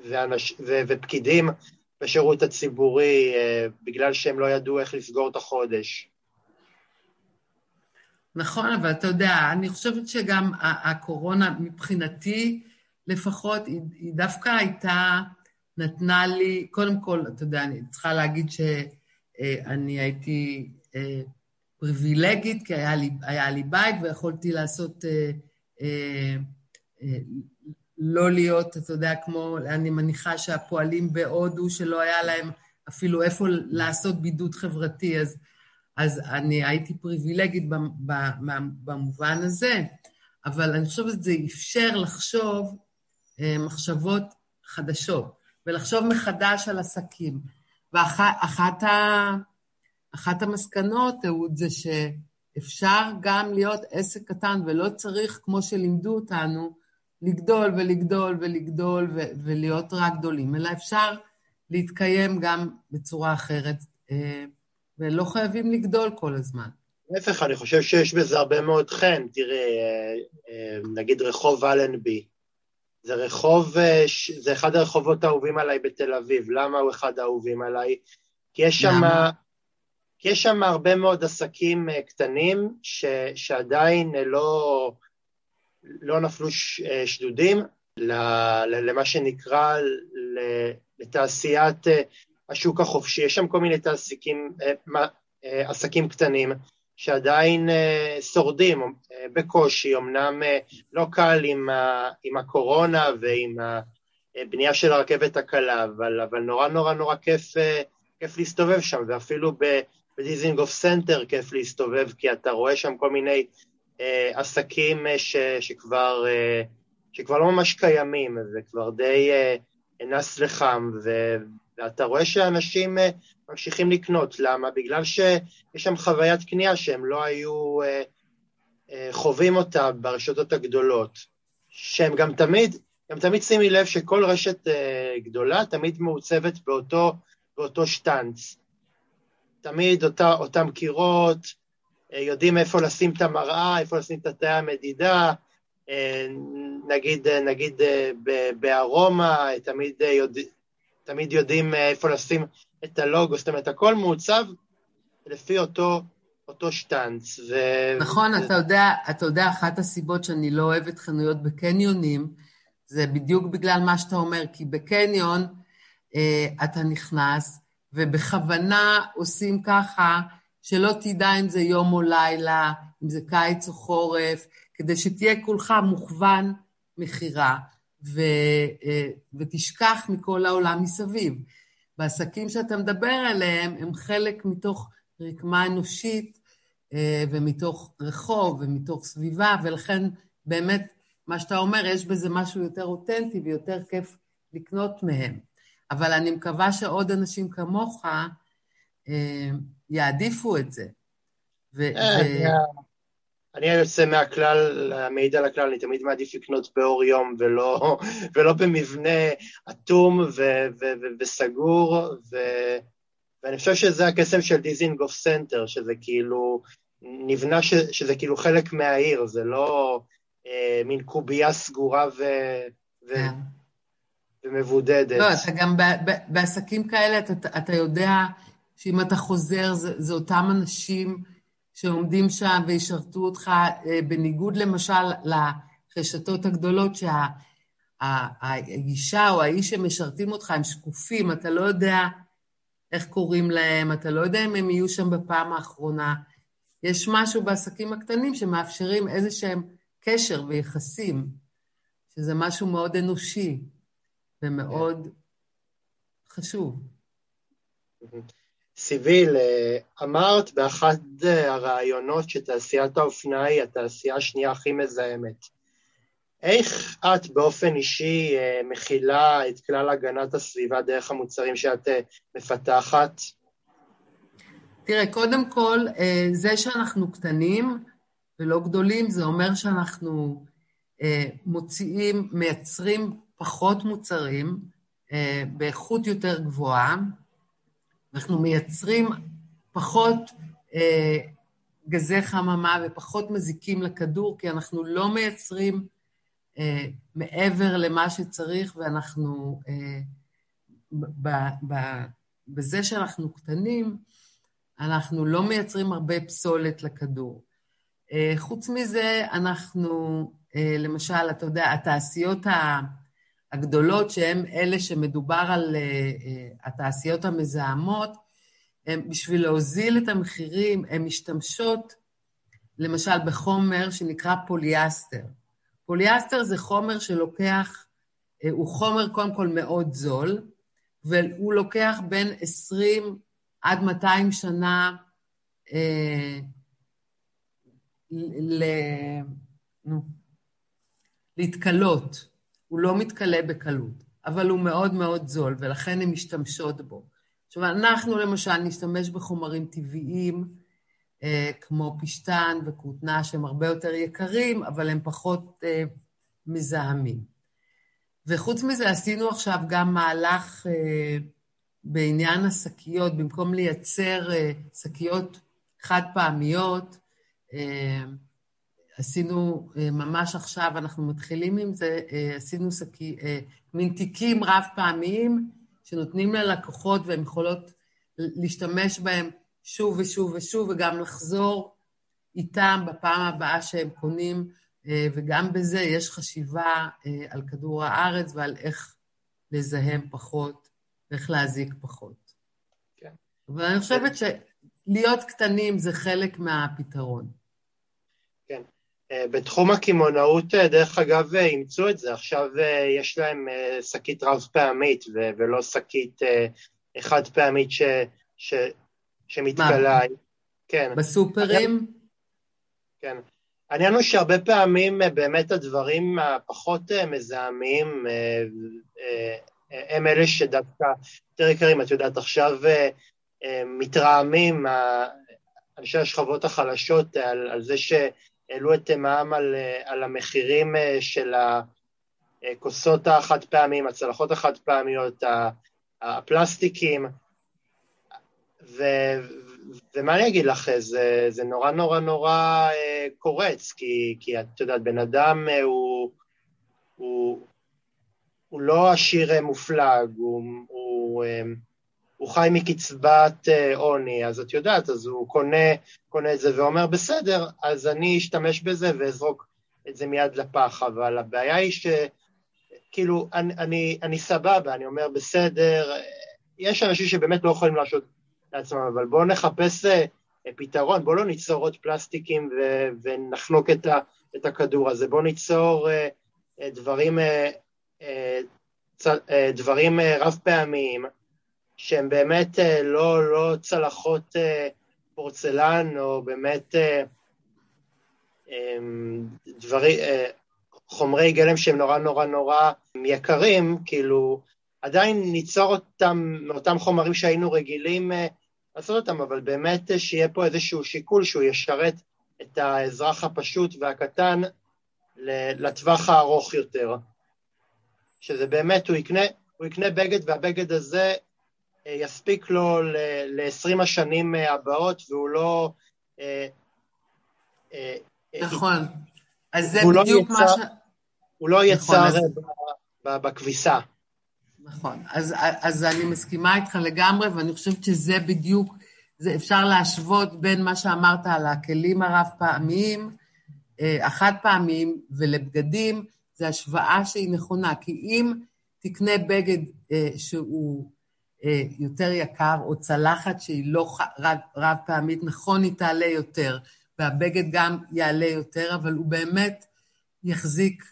אמ, כונסים ופקידים בשירות הציבורי בגלל שהם לא ידעו איך לסגור את החודש. נכון, אבל אתה יודע, אני חושבת שגם הקורונה, מבחינתי לפחות, היא דווקא הייתה נתנה לי, קודם כל, אתה יודע, אני צריכה להגיד שאני הייתי אה, פריבילגית, כי היה לי, היה לי בית ויכולתי לעשות, אה, אה, לא להיות, אתה יודע, כמו, אני מניחה שהפועלים בהודו, שלא היה להם אפילו איפה לעשות בידוד חברתי, אז, אז אני הייתי פריבילגית במובן הזה, אבל אני חושבת שזה אפשר לחשוב מחשבות חדשות. ולחשוב מחדש על עסקים. ואחת אחת המסקנות, אהוד, זה שאפשר גם להיות עסק קטן ולא צריך, כמו שלימדו אותנו, לגדול ולגדול ולגדול ו- ולהיות רק גדולים, אלא אפשר להתקיים גם בצורה אחרת, אה, ולא חייבים לגדול כל הזמן. להפך, אני חושב שיש בזה הרבה מאוד חן. תראי, אה, אה, נגיד רחוב אלנבי, זה רחוב, זה אחד הרחובות האהובים עליי בתל אביב. למה הוא אחד האהובים עליי? כי יש שם... כי יש שם הרבה מאוד עסקים קטנים ש, שעדיין לא, לא נפלו ש, שדודים למה שנקרא לתעשיית השוק החופשי. יש שם כל מיני תעסיקים, עסקים קטנים שעדיין שורדים בקושי, אמנם לא קל עם, עם הקורונה ועם הבנייה של הרכבת הקלה, אבל, אבל נורא נורא נורא כיף, כיף להסתובב שם, ואפילו בדיזינגוף סנטר כיף להסתובב, כי אתה רואה שם כל מיני עסקים ש, שכבר, שכבר לא ממש קיימים, זה כבר די נס לחם, ואתה רואה שאנשים ממשיכים לקנות. למה? בגלל שיש שם חוויית קנייה שהם לא היו חווים אותה ברשתות הגדולות, שהם גם תמיד, גם תמיד שימי לב שכל רשת גדולה תמיד מעוצבת באותו, באותו שטנץ. תמיד אותה, אותם קירות, יודעים איפה לשים את המראה, איפה לשים את התאי המדידה, נגיד, נגיד בארומה, תמיד, יודע, תמיד יודעים איפה לשים את הלוגו, זאת אומרת, הכל מעוצב לפי אותו, אותו שטנץ. ו... נכון. אתה יודע, אתה יודע, אחת הסיבות שאני לא אוהבת חנויות בקניונים, זה בדיוק בגלל מה שאתה אומר, כי בקניון אה, אתה נכנס, ובכוונה עושים ככה, שלא תדע אם זה יום או לילה, אם זה קיץ או חורף, כדי שתהיה כולך מוכוון מכירה, ו, ותשכח מכל העולם מסביב. בעסקים שאתה מדבר עליהם, הם חלק מתוך רקמה אנושית ומתוך רחוב ומתוך סביבה, ולכן באמת, מה שאתה אומר, יש בזה משהו יותר אותנטי ויותר כיף לקנות מהם. אבל אני מקווה שעוד אנשים כמוך יעדיפו את זה. אני יוצא מהכלל, מעיד על הכלל, אני תמיד מעדיף לקנות באור יום ולא, ולא במבנה אטום ו- ו- ו- וסגור, ו- ואני חושב שזה הקסם של דיזינגוף סנטר, שזה כאילו, נבנה ש- שזה כאילו חלק מהעיר, זה לא אה, מין קובייה סגורה ו- ו- כן. ומבודדת. לא, אתה גם בעסקים כאלה, אתה, אתה יודע שאם אתה חוזר, זה, זה אותם אנשים שעומדים שם וישרתו אותך, בניגוד למשל לרשתות הגדולות, שהאישה או האיש שמשרתים אותך הם שקופים, אתה לא יודע איך קוראים להם, אתה לא יודע אם הם יהיו שם בפעם האחרונה. יש משהו בעסקים הקטנים שמאפשרים איזה שהם קשר ויחסים, שזה משהו מאוד אנושי. ומאוד חשוב. סיביל, אמרת באחד הראיונות שתעשיית האופנה היא התעשייה השנייה הכי מזהמת. איך את באופן אישי מכילה את כלל הגנת הסביבה דרך המוצרים שאת מפתחת? תראה, קודם כל, זה שאנחנו קטנים ולא גדולים, זה אומר שאנחנו מוציאים, מייצרים פחות מוצרים, באיכות יותר גבוהה, אנחנו מייצרים פחות גזי חממה ופחות מזיקים לכדור, כי אנחנו לא מייצרים מעבר למה שצריך, ואנחנו, בזה שאנחנו קטנים, אנחנו לא מייצרים הרבה פסולת לכדור. חוץ מזה, אנחנו, למשל, אתה יודע, התעשיות ה... הגדולות, שהן אלה שמדובר על uh, התעשיות המזהמות, הם, בשביל להוזיל את המחירים, הן משתמשות למשל בחומר שנקרא פוליאסטר. פוליאסטר זה חומר שלוקח, אה, הוא חומר קודם כל מאוד זול, והוא לוקח בין 20 עד 200 שנה אה, ל... נו, להתכלות. הוא לא מתכלה בקלות, אבל הוא מאוד מאוד זול, ולכן הן משתמשות בו. עכשיו, אנחנו למשל נשתמש בחומרים טבעיים, אה, כמו פשטן וכותנה, שהם הרבה יותר יקרים, אבל הם פחות אה, מזהמים. וחוץ מזה, עשינו עכשיו גם מהלך אה, בעניין השקיות, במקום לייצר שקיות חד פעמיות, עשינו, ממש עכשיו אנחנו מתחילים עם זה, עשינו שקי, מין תיקים רב פעמיים שנותנים ללקוחות והן יכולות להשתמש בהם שוב ושוב ושוב וגם לחזור איתם בפעם הבאה שהם קונים, וגם בזה יש חשיבה על כדור הארץ ועל איך לזהם פחות, איך להזיק פחות. כן. אבל אני חושבת שלהיות קטנים זה חלק מהפתרון. כן. בתחום הקמעונאות, דרך אגב, אימצו את זה. עכשיו יש להם שקית רב פעמית ולא שקית חד פעמית ש, ש, שמתגלה. מה? כן. בסופרים? כן. העניין הוא שהרבה פעמים באמת הדברים הפחות מזהמים הם אלה שדווקא יותר יקרים. את יודעת, עכשיו מתרעמים אנשי השכבות החלשות על, על זה שהעלו את מע"מ על, על המחירים של הכוסות החד פעמים, הצלחות החד פעמיות, הפלסטיקים, ו, ומה אני אגיד לך, זה, זה נורא נורא נורא אה, קורץ, כי, כי את יודעת, בן אדם אה, הוא, הוא, הוא לא עשיר אה, מופלג, הוא, הוא, הוא חי מקצבת עוני, אז את יודעת, אז הוא קונה, קונה את זה ואומר, בסדר, אז אני אשתמש בזה ואזרוק את זה מיד לפח, אבל הבעיה היא ש... כאילו, אני, אני, אני סבבה, אני אומר, בסדר, יש אנשים שבאמת לא יכולים להרשות לעצמם, אבל בואו נחפש אה, פתרון, בואו לא ניצור עוד פלסטיקים ו- ונחנוק את, ה- את הכדור הזה, בואו ניצור uh, דברים, דברים רב פעמיים, שהם באמת uh, לא, לא צלחות uh, פורצלן, או באמת um, דברים, uh, חומרי גלם שהם נורא נורא נורא יקרים, כאילו, עדיין ניצור אותם מאותם חומרים שהיינו רגילים לעשות אותם, אבל באמת שיהיה פה איזשהו שיקול שהוא ישרת את האזרח הפשוט והקטן לטווח הארוך יותר. שזה באמת, הוא יקנה, הוא יקנה בגד והבגד הזה אה, יספיק לו ל-20 השנים הבאות והוא לא... אה, אה, נכון. אז זה לא בדיוק לא יצר, מה ש... הוא לא יצר נכון, בכביסה. נכון, אז, אז אני מסכימה איתך לגמרי, ואני חושבת שזה בדיוק, זה אפשר להשוות בין מה שאמרת על הכלים הרב-פעמיים, אה, החד-פעמיים ולבגדים, זו השוואה שהיא נכונה, כי אם תקנה בגד אה, שהוא אה, יותר יקר, או צלחת שהיא לא רב-פעמית, נכון, היא תעלה יותר, והבגד גם יעלה יותר, אבל הוא באמת יחזיק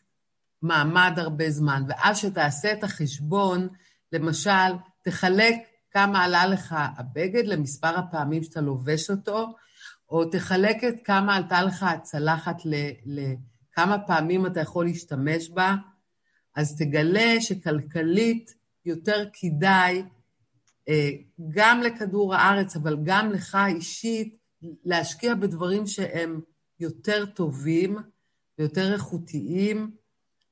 מעמד הרבה זמן, ואז שתעשה את החשבון, למשל, תחלק כמה עלה לך הבגד למספר הפעמים שאתה לובש אותו, או תחלק את כמה עלתה לך הצלחת לכמה פעמים אתה יכול להשתמש בה, אז תגלה שכלכלית יותר כדאי אה, גם לכדור הארץ, אבל גם לך אישית, להשקיע בדברים שהם יותר טובים ויותר איכותיים,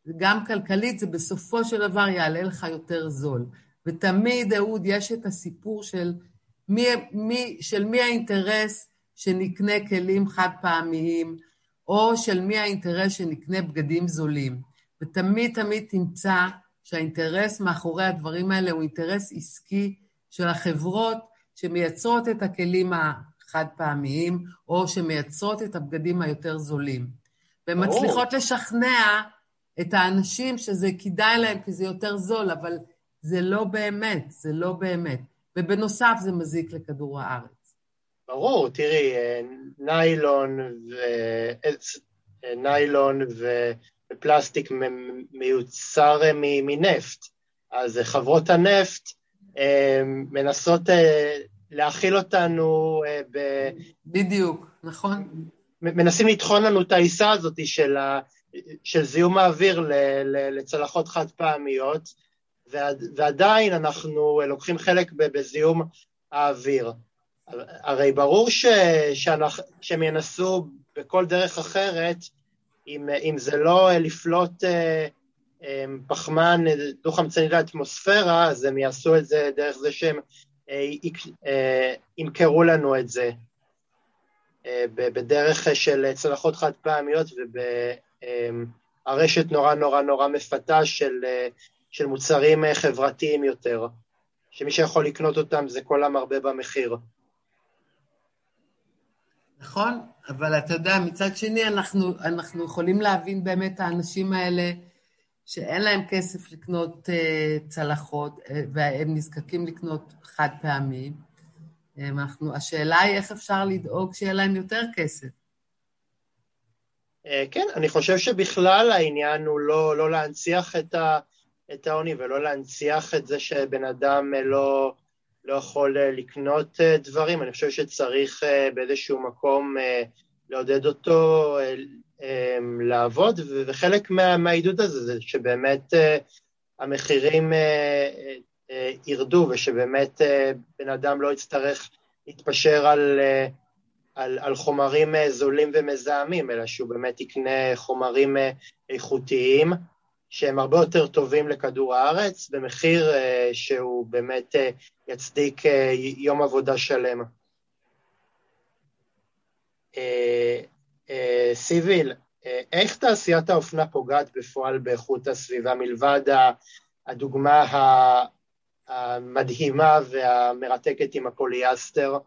וגם כלכלית, זה בסופו של דבר יעלה לך יותר זול. ותמיד, אהוד, יש את הסיפור של מי, מי, של מי האינטרס שנקנה כלים חד פעמיים, או של מי האינטרס שנקנה בגדים זולים. ותמיד תמיד תמצא שהאינטרס מאחורי הדברים האלה הוא אינטרס עסקי של החברות שמייצרות את הכלים החד פעמיים, או שמייצרות את הבגדים היותר זולים. והן מצליחות לשכנע את האנשים שזה כדאי להם כי זה יותר זול, אבל זה לא באמת, זה לא באמת. ובנוסף זה מזיק לכדור הארץ. ברור, תראי, ניילון, ו... ניילון ופלסטיק מיוצר מנפט. אז חברות הנפט אה, מנסות אה, להכיל אותנו אה, ב... בדיוק, נכון. מנסים לטחון לנו את העיסה הזאת של ה... של זיהום האוויר לצלחות חד פעמיות, ועדיין אנחנו לוקחים חלק בזיהום האוויר. הרי ברור ש, שאנחנו, שהם ינסו בכל דרך אחרת, אם, אם זה לא לפלוט אה, אה, פחמן דו-חמצני לאטמוספירה, אז הם יעשו את זה דרך זה שהם אה, ימכרו לנו את זה. בדרך של צלחות חד פעמיות ובהרשת נורא נורא נורא מפתה של, של מוצרים חברתיים יותר, שמי שיכול לקנות אותם זה כל המרבה במחיר. נכון, אבל אתה יודע, מצד שני אנחנו, אנחנו יכולים להבין באמת האנשים האלה שאין להם כסף לקנות uh, צלחות uh, והם נזקקים לקנות חד פעמי. אנחנו, השאלה היא איך אפשר לדאוג שיהיה להם יותר כסף. Uh, כן, אני חושב שבכלל העניין הוא לא, לא להנציח את, ה, את העוני ולא להנציח את זה שבן אדם לא... לא יכול לקנות דברים, אני חושב שצריך אה, באיזשהו מקום לעודד אותו לעבוד, וחלק מה, מהעידוד הזה זה שבאמת המחירים ירדו ושבאמת בן אדם לא יצטרך להתפשר על, על, על חומרים זולים ומזהמים, אלא שהוא באמת יקנה חומרים איכותיים. שהם הרבה יותר טובים לכדור הארץ, במחיר שהוא באמת יצדיק יום עבודה שלם. Uh, uh, סיביל, uh, איך תעשיית האופנה פוגעת בפועל באיכות הסביבה, מלבד הדוגמה המדהימה והמרתקת עם הפוליאסטר?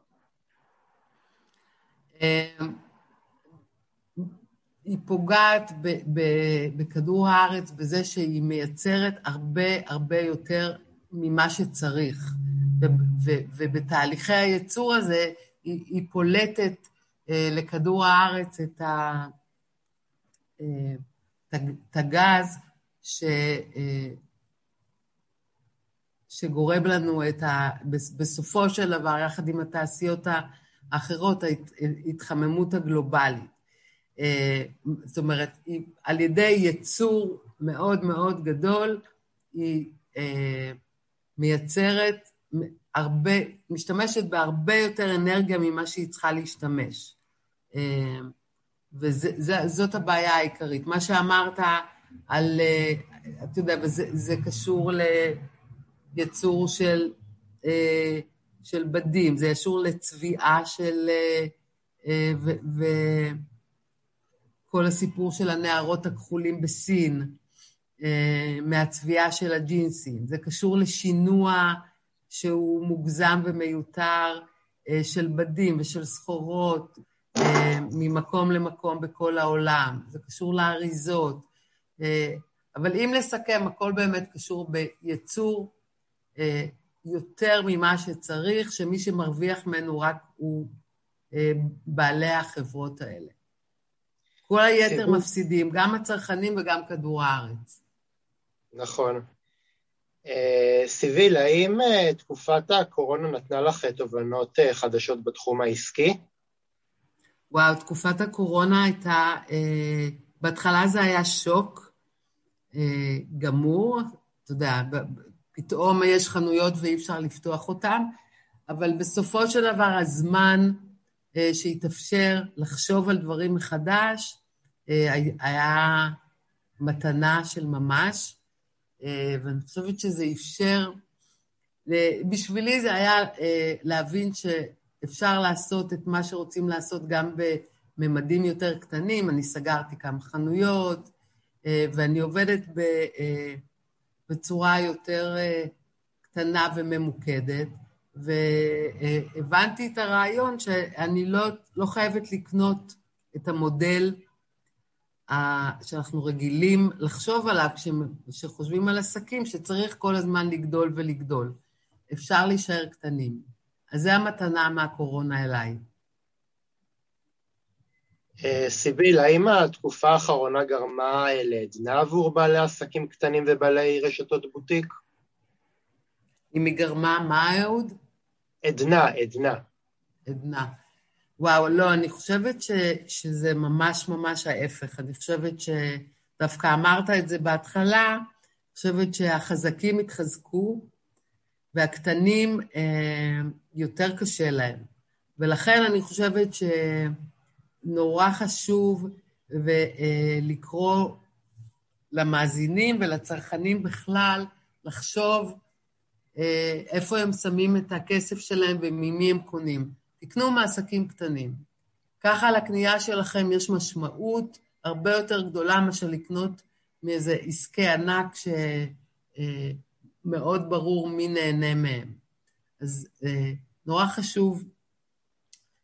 היא פוגעת ב, ב, בכדור הארץ בזה שהיא מייצרת הרבה הרבה יותר ממה שצריך. ו, ו, ובתהליכי הייצור הזה היא, היא פולטת אה, לכדור הארץ את, אה, הגז ש, אה, שגורם לנו את ה... בסופו של דבר, יחד עם התעשיות האחרות, ההתחממות הגלובלית. אה, זאת אומרת, על ידי ייצור מאוד מאוד גדול, היא אה, מייצרת הרבה, משתמשת בהרבה יותר אנרגיה ממה שהיא צריכה להשתמש. אה, וזאת הבעיה העיקרית. מה שאמרת על, אה, אתה יודע, וזה קשור לייצור של, אה, של בדים, זה קשור לצביעה של... אה, ו, ו, כל הסיפור של הנערות הכחולים בסין, מהצביעה של הג'ינסים. זה קשור לשינוע שהוא מוגזם ומיותר אה, של בדים ושל סחורות אה, ממקום למקום בכל העולם. זה קשור לאריזות. אבל אם לסכם, הכל באמת קשור בייצור יותר ממה שצריך, שמי שמרוויח ממנו רק הוא בעלי החברות האלה. כל היתר מפסידים, גם הצרכנים וגם כדור הארץ. נכון. אה, סיביל, האם אה, תקופת הקורונה נתנה לך תובנות אה, חדשות בתחום העסקי? וואו, תקופת הקורונה הייתה, בהתחלה זה היה שוק גמור, אתה יודע, פתאום יש חנויות ואי אפשר לפתוח אותן, אבל בסופו של דבר הזמן שהתאפשר לחשוב על דברים מחדש, היה מתנה של ממש, ואני חושבת שזה אפשר, בשבילי זה היה אה, להבין שאפשר לעשות את מה שרוצים לעשות גם בממדים יותר קטנים. אני סגרתי כמה חנויות, ואני עובדת בצורה יותר קטנה וממוקדת, והבנתי את הרעיון שאני לא, לא חייבת לקנות את המודל שאנחנו רגילים לחשוב עליו כשחושבים על עסקים, שצריך כל הזמן לגדול ולגדול. אפשר להישאר קטנים. אז זו המתנה מהקורונה אליי. אה, סיביל, האם התקופה האחרונה גרמה לעדנה עבור בעלי עסקים קטנים ובעלי רשתות בוטיק? אם היא גרמה מה, אהוד? עדנה, עדנה. עדנה. וואו, לא, אני חושבת ש, שזה ממש ממש ההפך. אני חושבת שדווקא אמרת את זה בהתחלה, אני חושבת שהחזקים התחזקו והקטנים אה, יותר קשה להם. ולכן אני חושבת שנורא חשוב אה, לקרוא למאזינים ולצרכנים בכלל לחשוב אה, איפה הם שמים את הכסף שלהם וממי הם קונים. תקנו מעסקים קטנים. ככה לקנייה שלכם יש משמעות הרבה יותר גדולה מאשר לקנות מאיזה עסקי ענק שמאוד ברור מי נהנה מהם. אז נורא חשוב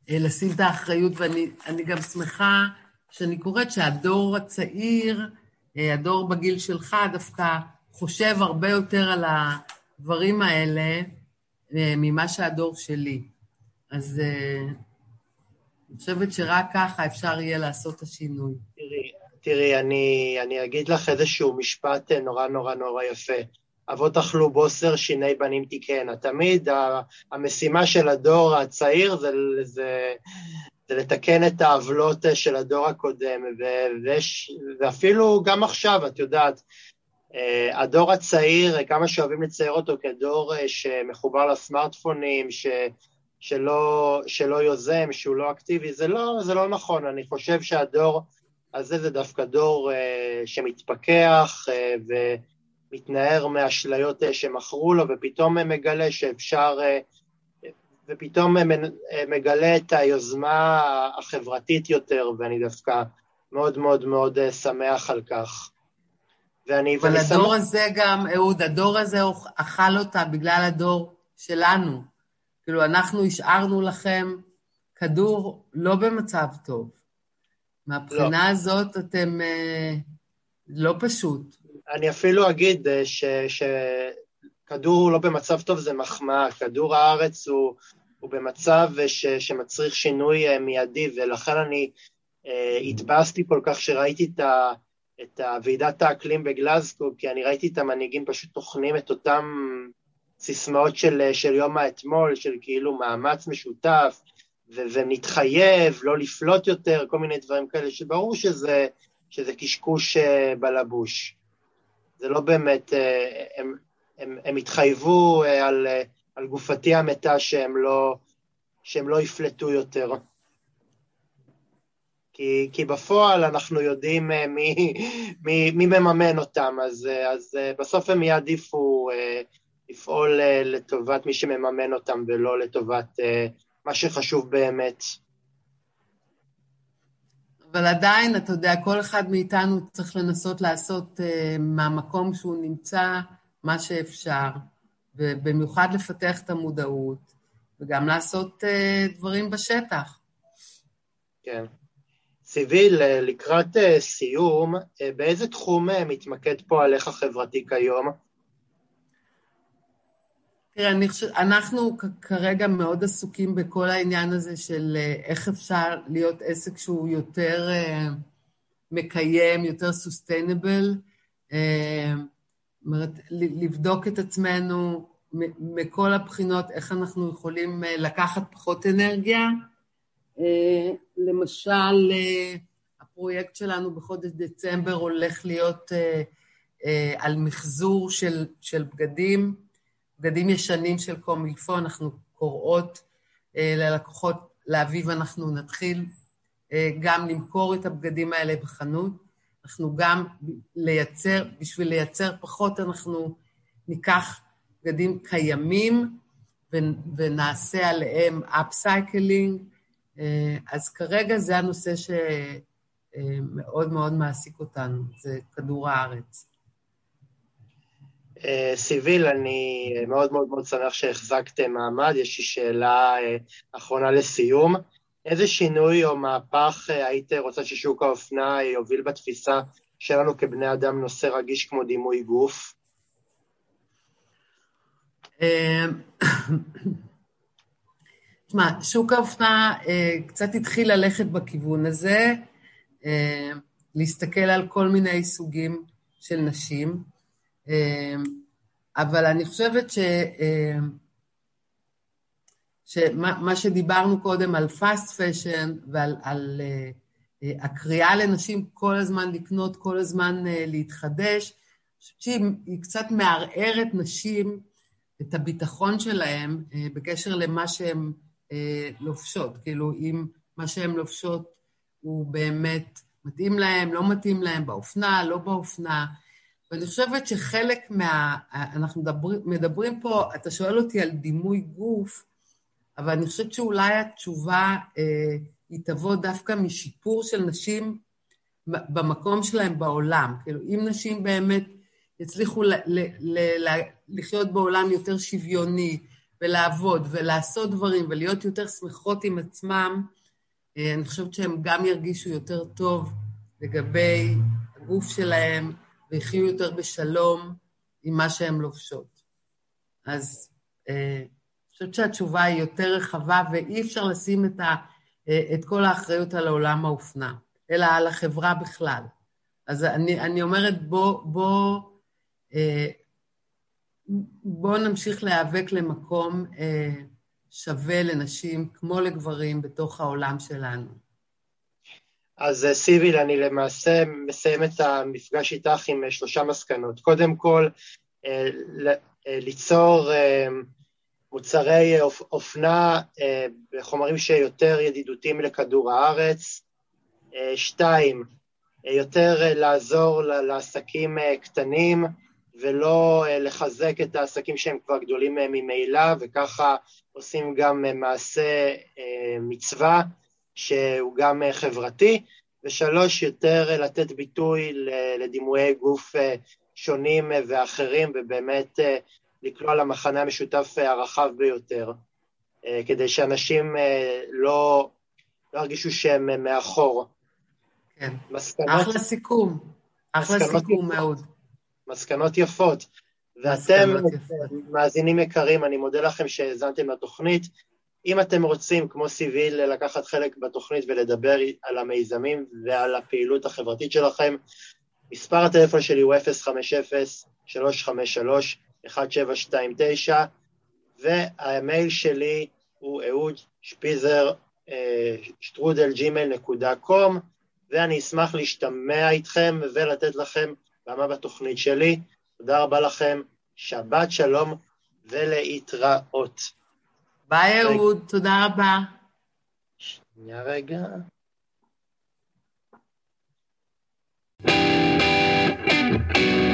לשים את האחריות, ואני גם שמחה שאני קוראת שהדור הצעיר, הדור בגיל שלך דווקא חושב הרבה יותר על הדברים האלה ממה שהדור שלי. אז אני חושבת שרק ככה אפשר יהיה לעשות את השינוי. תראי, תראי, אני, אני אגיד לך איזשהו משפט נורא נורא נורא יפה. אבות אכלו בוסר, שיני בנים תיקנה. תמיד המשימה של הדור הצעיר זה, זה, זה לתקן את העוולות של הדור הקודם, ו, וש, ואפילו גם עכשיו, את יודעת, אה, הדור הצעיר, כמה שאוהבים לצייר אותו כדור אה, שמחובר לסמארטפונים, ש, שלא, שלא יוזם, שהוא לא אקטיבי, זה לא, זה לא נכון. אני חושב שהדור הזה זה דווקא דור uh, שמתפכח uh, ומתנער מאשליות uh, שמכרו לו, ופתאום מגלה שאפשר, uh, ופתאום מגלה את היוזמה החברתית יותר, ואני דווקא מאוד מאוד מאוד uh, שמח על כך. ואני... אבל הדור שמח... הזה גם, אהוד, הדור הזה אכל אותה בגלל הדור שלנו. כאילו, אנחנו השארנו לכם כדור לא במצב טוב. מהבחינה לא. הזאת אתם אה, לא פשוט. אני אפילו אגיד אה, שכדור לא במצב טוב זה מחמאה. כדור הארץ הוא, הוא במצב ש, שמצריך שינוי אה, מיידי, ולכן אני אה, התבאסתי כל כך שראיתי את ה... את ועידת האקלים בגלזגו, כי אני ראיתי את המנהיגים פשוט טוחנים את אותם סיסמאות של, של יום האתמול, של כאילו מאמץ משותף, ו- ונתחייב לא לפלוט יותר, כל מיני דברים כאלה, שברור שזה, שזה קשקוש אה, בלבוש. זה לא באמת, אה, הם, הם, הם התחייבו אה, על, על גופתי המתה שהם לא, שהם לא יפלטו יותר. כי, כי בפועל אנחנו יודעים מי, מי, מי מממן אותם, אז, אז בסוף הם יעדיפו לפעול אה, לטובת מי שמממן אותם ולא לטובת אה, מה שחשוב באמת. אבל עדיין, אתה יודע, כל אחד מאיתנו צריך לנסות לעשות uh, מהמקום שהוא נמצא מה שאפשר, ובמיוחד לפתח את המודעות, וגם לעשות דברים בשטח. כן. סיביל, לקראת סיום, באיזה תחום מתמקד פועלך החברתי כיום? תראה, אנחנו כרגע מאוד עסוקים בכל העניין הזה של אה, איך אפשר להיות עסק שהוא יותר uh, מקיים, יותר סוסטיינבל. Uh, אומרת, לבדוק את עצמנו מכל הבחינות, איך אנחנו יכולים לקחת פחות אנרגיה. למשל, הפרויקט שלנו בחודש דצמבר הולך להיות על מחזור של, של בגדים. בגדים ישנים של קומילפו, אנחנו קוראות אה, ללקוחות, לאביב אנחנו נתחיל אה, גם למכור את הבגדים האלה בחנות. אנחנו גם לייצר, בשביל לייצר פחות, אנחנו ניקח בגדים קיימים ונעשה עליהם upcycling. אה, אז כרגע זה הנושא שמאוד מאוד מעסיק אותנו, זה כדור הארץ. אה, סיביל, אני מאוד מאוד מאוד שמח שהחזקתם מעמד. יש לי שאלה אה, אחרונה לסיום. איזה שינוי או מהפך אה, היית רוצה ששוק האופנה יוביל בתפיסה שלנו כבני אדם נושא רגיש כמו דימוי גוף? תשמע, שוק האופנה קצת התחיל ללכת בכיוון הזה, להסתכל על כל מיני סוגים של נשים. אמ, אבל אני חושבת ש... אמ, שמה שדיברנו קודם על fast fashion ועל על, uh, הקריאה לנשים כל הזמן לקנות, כל הזמן uh, להתחדש, שהיא קצת מערערת נשים את הביטחון שלהם uh, בקשר למה שהן uh, לובשות. כאילו, אם מה שהן לובשות הוא באמת מתאים להן, לא מתאים להן, באופנה, לא באופנה. ואני חושבת שחלק מה... אנחנו מדברים, מדברים פה, אתה שואל אותי על דימוי גוף, אבל אני חושבת שאולי התשובה אה, היא תבוא דווקא משיפור של נשים במקום שלהם בעולם. כאילו, אם נשים באמת יצליחו ל- ל- ל- לחיות בעולם יותר שוויוני, ולעבוד, ולעשות דברים, ולהיות יותר שמחות עם עצמם, אה, אני חושבת שהם גם ירגישו יותר טוב לגבי הגוף שלהם, ויחיו יותר בשלום עם מה שהן לובשות. אז אה, אני חושבת שהתשובה היא יותר רחבה, ואי אפשר לשים את, ה, אה, את כל האחריות על העולם האופנה, אלא על החברה בכלל. אז אני, אני אומרת, בוא, בוא, בוא נמשיך להיאבק למקום שווה לנשים כמו לגברים בתוך העולם שלנו. אז אה, סיביל, אני למעשה מסיים את המפגש איתך עם אה, שלושה מסקנות. קודם כל, אה, ליצור מוצרי אופנה בחומרים שיותר ידידותיים לכדור הארץ. שתיים, יותר לעזור לעסקים קטנים ולא לחזק את העסקים שהם כבר גדולים ממילא, וככה עושים גם מעשה מצווה שהוא גם אה, חברתי, ושלוש, יותר אה, לתת ביטוי לדימויי גוף אה, שונים ואחרים, ובאמת לקלוע למחנה המשותף הרחב ביותר, כדי שאנשים לא, לא ירגישו שהם מאחור. כן, מסקנות, אחלה סיכום, אחלה סיכום יפות. מאוד. מסקנות יפות. ואתם, מאזינים יקרים, אני מודה לכם שהאזנתם לתוכנית. אם אתם רוצים, כמו סיביל, לקחת חלק בתוכנית ולדבר על המיזמים ועל הפעילות החברתית שלכם, מספר הטלפון שלי הוא 050-353-1729, והמייל שלי הוא אהוד שפיזר, שטרודל ג'ימל נקודה קום, ואני אשמח להשתמע איתכם ולתת לכם במה בתוכנית שלי. תודה רבה לכם, שבת שלום ולהתראות. ביי אהוד, תודה רבה. שנייה רגע. thank you